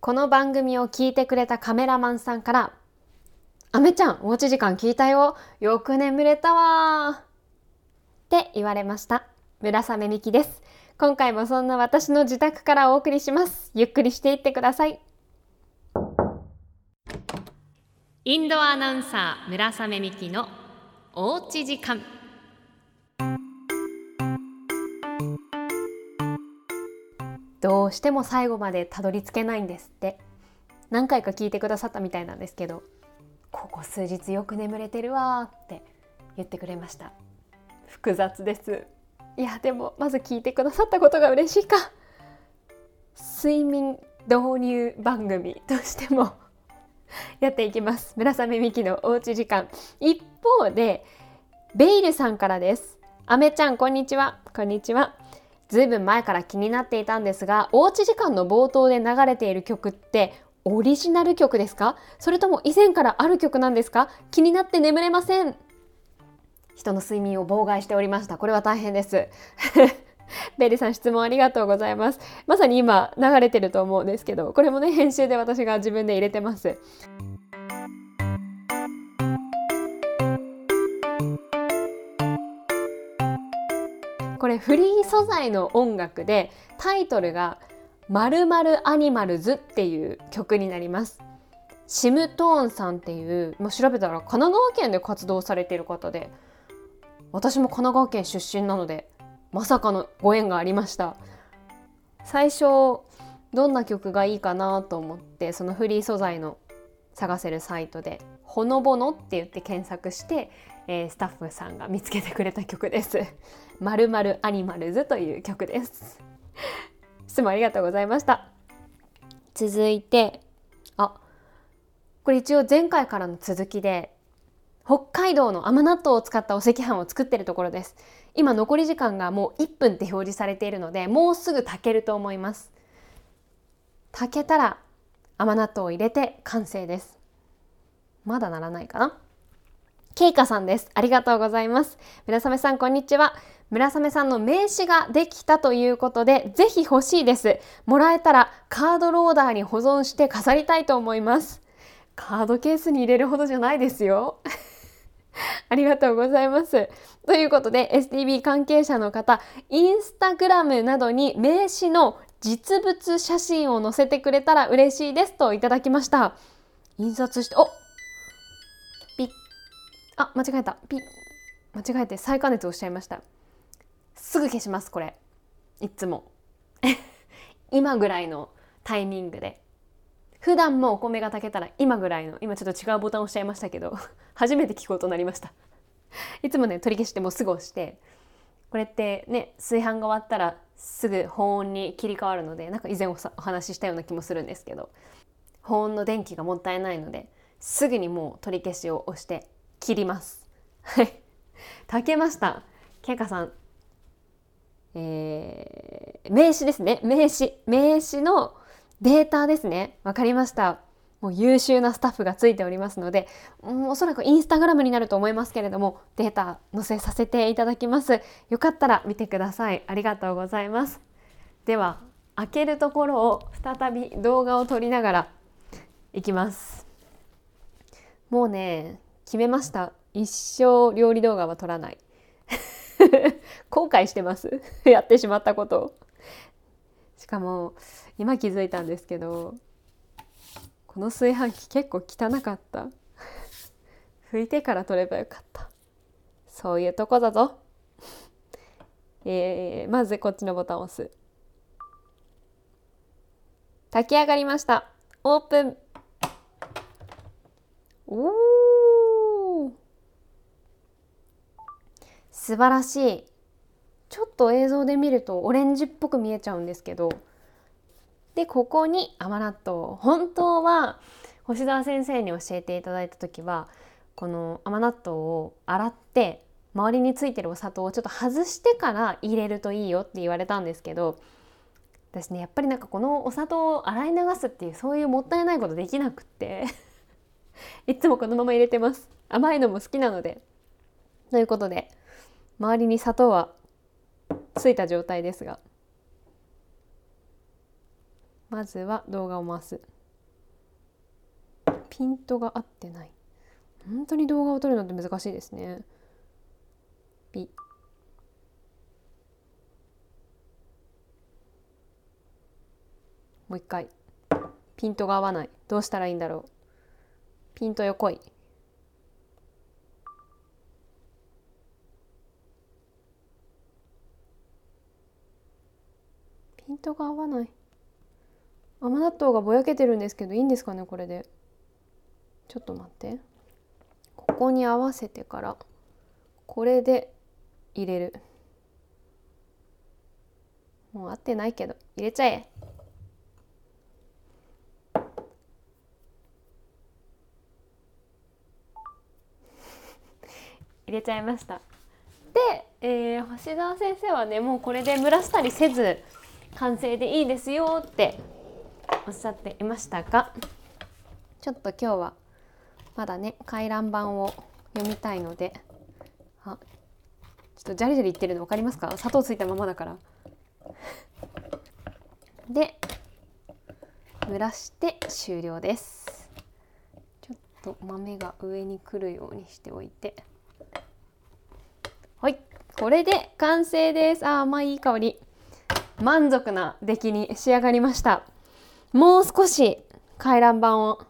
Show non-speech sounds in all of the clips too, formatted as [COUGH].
この番組を聞いてくれたカメラマンさんから「あめちゃんおうち時間聞いたよ。よく眠れたわ」って言われました。村雨美希です。今回もそんな私の自宅からお送りします。ゆっくりしていってください。インドアナウンサー村雨美希のおうち時間。どうしても最後までたどり着けないんですって。何回か聞いてくださったみたいなんですけどここ数日よく眠れてるわって言ってくれました。複雑です。いやでもまず聞いてくださったことが嬉しいか。睡眠導入番組としても [LAUGHS] やっていきます。村雨美希のおうち時間。一方でベイルさんからです。あめちゃんこんにちは。こんにちは。ずいぶん前から気になっていたんですがおうち時間の冒頭で流れている曲ってオリジナル曲ですか？それとも以前からある曲なんですか？気になって眠れません。人の睡眠を妨害しておりました。これは大変です。[LAUGHS] ベリさん質問ありがとうございます。まさに今流れてると思うんですけどこれもね編集で私が自分で入れてます。れフリー素材の音楽でタイトルがまるまるアニマルズっていう曲になります。シムトーンさんっていう、まあ、調べたら神奈川県で活動されている方で私も神奈川県出身なのでまさかのご縁がありました。最初どんな曲がいいかなと思ってそのフリー素材の探せるサイトで「ほのぼの」って言って検索してえー、スタッフさんが見つけてくれた曲です。[LAUGHS] まるまるアニマルズという曲です。[LAUGHS] 質問ありがとうございました。続いて、あ、これ一応前回からの続きで、北海道の甘納豆を使ったお赤飯を作ってるところです。今残り時間がもう1分って表示されているので、もうすぐ炊けると思います。炊けたら甘納豆を入れて完成です。まだならないかな？ケイカさんです。ありがとうございます。村雨さん、こんにちは。村雨さんの名刺ができたということで、ぜひ欲しいです。もらえたらカードローダーに保存して飾りたいと思います。カードケースに入れるほどじゃないですよ。[LAUGHS] ありがとうございます。ということで、STB 関係者の方、インスタグラムなどに名刺の実物写真を載せてくれたら嬉しいですといただきました。印刷して、おあ間違えた。ピ間違えて再加熱をしちゃいました。すぐ消しますこれ。いつも。[LAUGHS] 今ぐらいのタイミングで。普段もお米が炊けたら今ぐらいの今ちょっと違うボタン押しちゃいましたけど [LAUGHS] 初めて聞こうとなりました。いつもね取り消してもうすぐ押して。これってね炊飯が終わったらすぐ保温に切り替わるのでなんか以前お話ししたような気もするんですけど。保温の電気がもったいないのですぐにもう取り消しを押して。切ります。はい。炊けました。けいかさん。えー、名刺ですね。名刺。名刺のデータですね。わかりました。もう優秀なスタッフがついておりますので、おそらくインスタグラムになると思いますけれども、データ載せさせていただきます。よかったら見てください。ありがとうございます。では、開けるところを再び動画を撮りながらいきます。もうね、決めました。一生料理動画は撮らない。[LAUGHS] 後悔してます。[LAUGHS] やってしまったこと。をしかも今気づいたんですけどこの炊飯器結構汚かった。拭いてから取ればよかった。そういうとこだぞ。えー、まずこっちのボタンを押す。炊き上がりました。オープン。おお素晴らしい。ちょっと映像で見るとオレンジっぽく見えちゃうんですけど。でここに甘納豆本当は星沢先生に教えていただいた時はこの甘納豆を洗って周りについてるお砂糖をちょっと外してから入れるといいよって言われたんですけど私ねやっぱりなんかこのお砂糖を洗い流すっていうそういうもったいないことできなくって。[LAUGHS] いつもこのまま入れてます。甘いのも好きなので。ということで周りに砂糖はついた状態ですがまずは動画を回す。ピントが合ってない。本当に動画を撮るのって難しいですね。ピ。もう一回。ピントが合わない。どうしたらいいんだろう。ピント横い。トが合わない。甘納豆がぼやけてるんですけどいいんですかねこれで。ちょっと待って。ここに合わせてからこれで入れる。もう合ってないけど入れちゃえ。[LAUGHS] 入れちゃいました。で、えー、星沢先生はねもうこれで蒸らしたりせず完成でいいですよっておっしゃっていましたがちょっと今日はまだね回覧板を読みたいのであちょっとジャリジャリ言ってるの分かりますか？砂糖ついたままだから。[LAUGHS] で蒸らして終了です。ちょっと豆が上に来るようにしておいて。はいこれで完成です。あーまあいい香り。満足な出来に仕上がりました。もう少し回覧板を。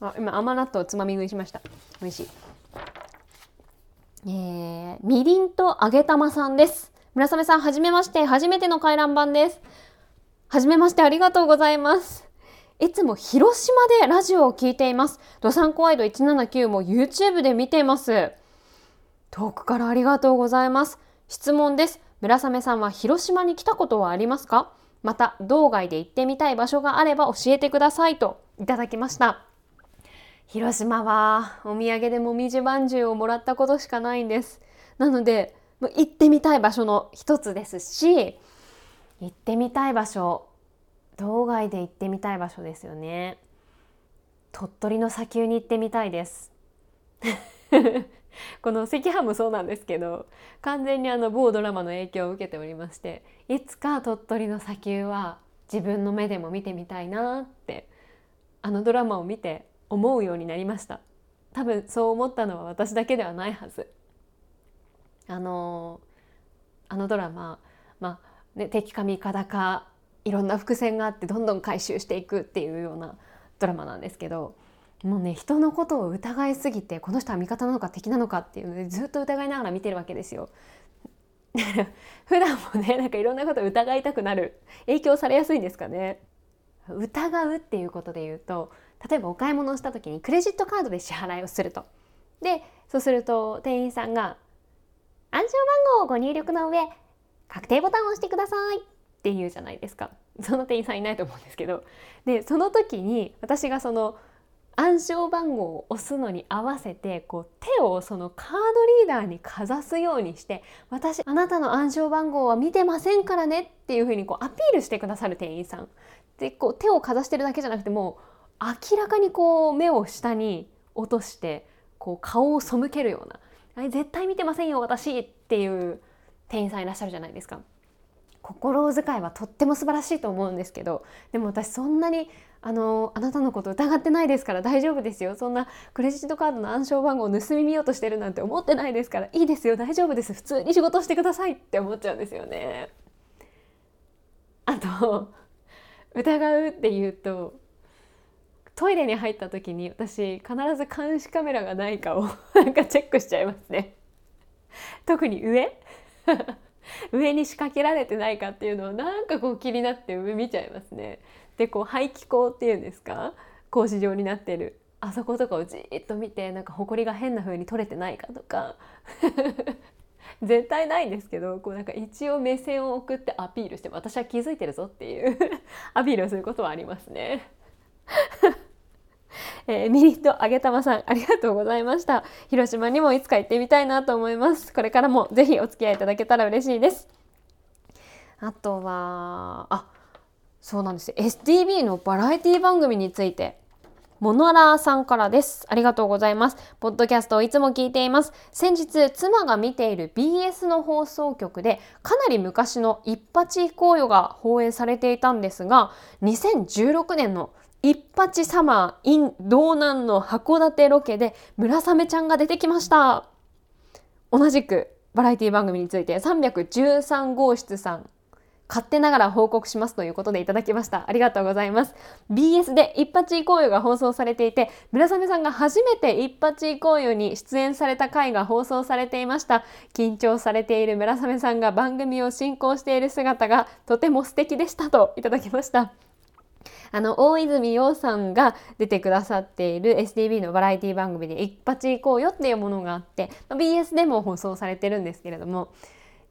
あ今甘納豆をつまみ食いしました。美味しい。えー、みりんと揚げ玉さんです。村雨さんはじめまして。初めての回覧板です。はじめましてありがとうございます。いつも広島でラジオを聞いています。ドサンコワイド179も YouTube で見ています。遠くからありがとうございます。質問です。村雨さんは広島に来たことはありますか？また道外で行ってみたい場所があれば教えてくださいといただきました。広島はお土産でもみじまんじゅうをもらったことしかないんです。なので行ってみたい場所の一つですし行ってみたい場所道外で行ってみたい場所ですよね。鳥取の砂丘に行ってみたいです。この赤飯もそうなんですけど完全にあの某ドラマの影響を受けておりましていつか鳥取の砂丘は自分の目でも見てみたいなってあのドラマを見て思うようになりました。多分そう思ったのは私だけではないはず。あのあのドラマまあね敵か味方かいろんな伏線があってどんどん回収していくっていうようなドラマなんですけどもうね人のことを疑いすぎてこの人は味方なのか敵なのかっていうのでずっと疑いながら見てるわけですよ。[LAUGHS] 普段もねなんかいろんなこと疑いたくなる影響されやすいんですかね。疑うっていうことで言うと例えばお買い物をした時にクレジットカードで支払いをすると。でそうすると店員さんが「暗証番号をご入力の上確定ボタンを押してください」って言うじゃないですか。その店員さんいないと思うんですけどでその時に私がその暗証番号を押すのに合わせてこう手をそのカードリーダーにかざすようにして私あなたの暗証番号は見てませんからねっていうふうにこうアピールしてくださる店員さんでこう手をかざしてるだけじゃなくてもう明らかにこう目を下に落としてこう顔を背けるような「あれ絶対見てませんよ私」っていう店員さんいらっしゃるじゃないですか。心遣いはとっても素晴らしいと思うんですけどでも私そんなにあのあなたのこと疑ってないですから大丈夫ですよそんなクレジットカードの暗証番号を盗み見ようとしてるなんて思ってないですからいいですよ大丈夫です普通に仕事してくださいって思っちゃうんですよね。あと疑うっていうとトイレに入った時に私必ず監視カメラがないかをなんかチェックしちゃいますね。特に上 [LAUGHS] 上に仕掛けられてないかっていうのをなんかこう気になって上見ちゃいますね。でこう排気口っていうんですか？格子状になってるあそことかをじっと見てなんか埃が変な風に取れてないかとか [LAUGHS] 絶対ないんですけどこうなんか一応目線を送ってアピールして私は気づいてるぞっていう [LAUGHS] アピールをすることはありますね。えー、ミリッとあげたまさんありがとうございました広島にもいつか行ってみたいなと思いますこれからもぜひお付き合いいただけたら嬉しいですあとはあそうなんです STB のバラエティ番組についてモノラーさんからです。ありがとうございます。ポッドキャストをいつも聞いています。先日、妻が見ている BS の放送局で、かなり昔の一八紅葉が放映されていたんですが、2016年の一八サマー in 道南の函館ロケで村雨ちゃんが出てきました。同じくバラエティ番組について313号室さん勝手ながら報告しますということでいただきました。ありがとうございます。BS で一発紅葉が放送されていて、村雨さんが初めて一発紅葉に出演された回が放送されていました。緊張されている村雨さんが番組を進行している姿がとても素敵でしたといただきました。あの大泉洋さんが出てくださっている STV のバラエティ番組で「一発行こうよ」っていうものがあって BS でも放送されてるんですけれども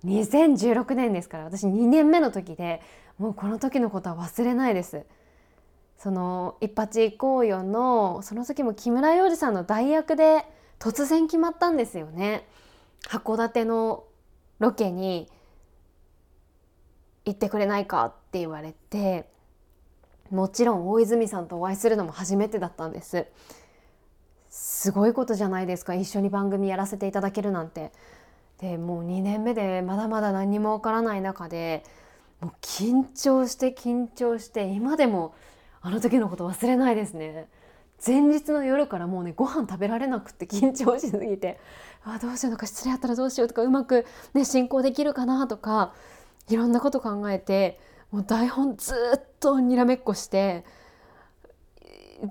2016年ですから私2年目の時でもうこの時のことは忘れないです。その一発行こうよのその時も木村洋二さんの代役で突然決まったんですよね。函館のロケに行ってくれないかって言われてもちろん大泉さんとお会いするのも初めてだったんです。すごいことじゃないですか。一緒に番組やらせていただけるなんて。でもう2年目でまだまだ何もわからない中でもう緊張して緊張して今でもあの時のこと忘れないですね。前日の夜からもうねご飯食べられなくて緊張しすぎて。あどうしようとか失礼あったらどうしようとかうまくね進行できるかなとかいろんなこと考えてもう台本ずっとにらめっこして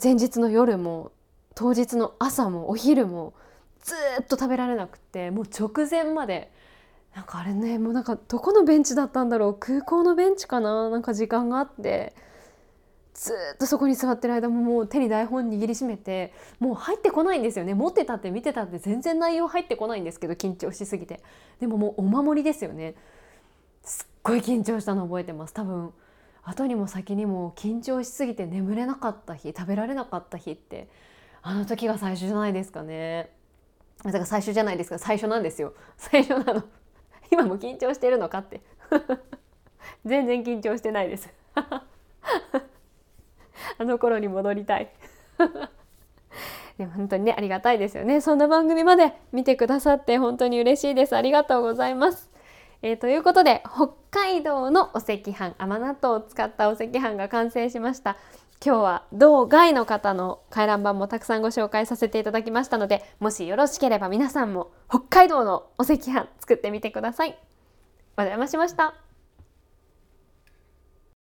前日の夜も当日の朝もお昼もずっと食べられなくてもう直前までなんかあれねもうなんかどこのベンチだったんだろう空港のベンチかななんか時間があってずっとそこに座ってる間ももう手に台本握りしめてもう入ってこないんですよね。持ってたって見てたって全然内容入ってこないんですけど緊張しすぎて。でももうお守りですよね。すっごい緊張したの覚えてます。多分後にも先にも緊張しすぎて眠れなかった日食べられなかった日ってあの時が最初じゃないですかね。だから最初じゃないですか。最初なんですよ。[LAUGHS] 最初なの。今も緊張してるのかって。[LAUGHS] 全然緊張してないです。[LAUGHS] あの頃に戻りたい。でも本当にねありがたいですよね。そんな番組まで見てくださって本当に嬉しいです。ありがとうございます。えー、ということで北海道のお赤飯甘納豆を使ったお赤飯が完成しました。今日は道外の方の回覧板もたくさんご紹介させていただきましたのでもしよろしければ皆さんも北海道のお赤飯作ってみてください。お邪魔しました。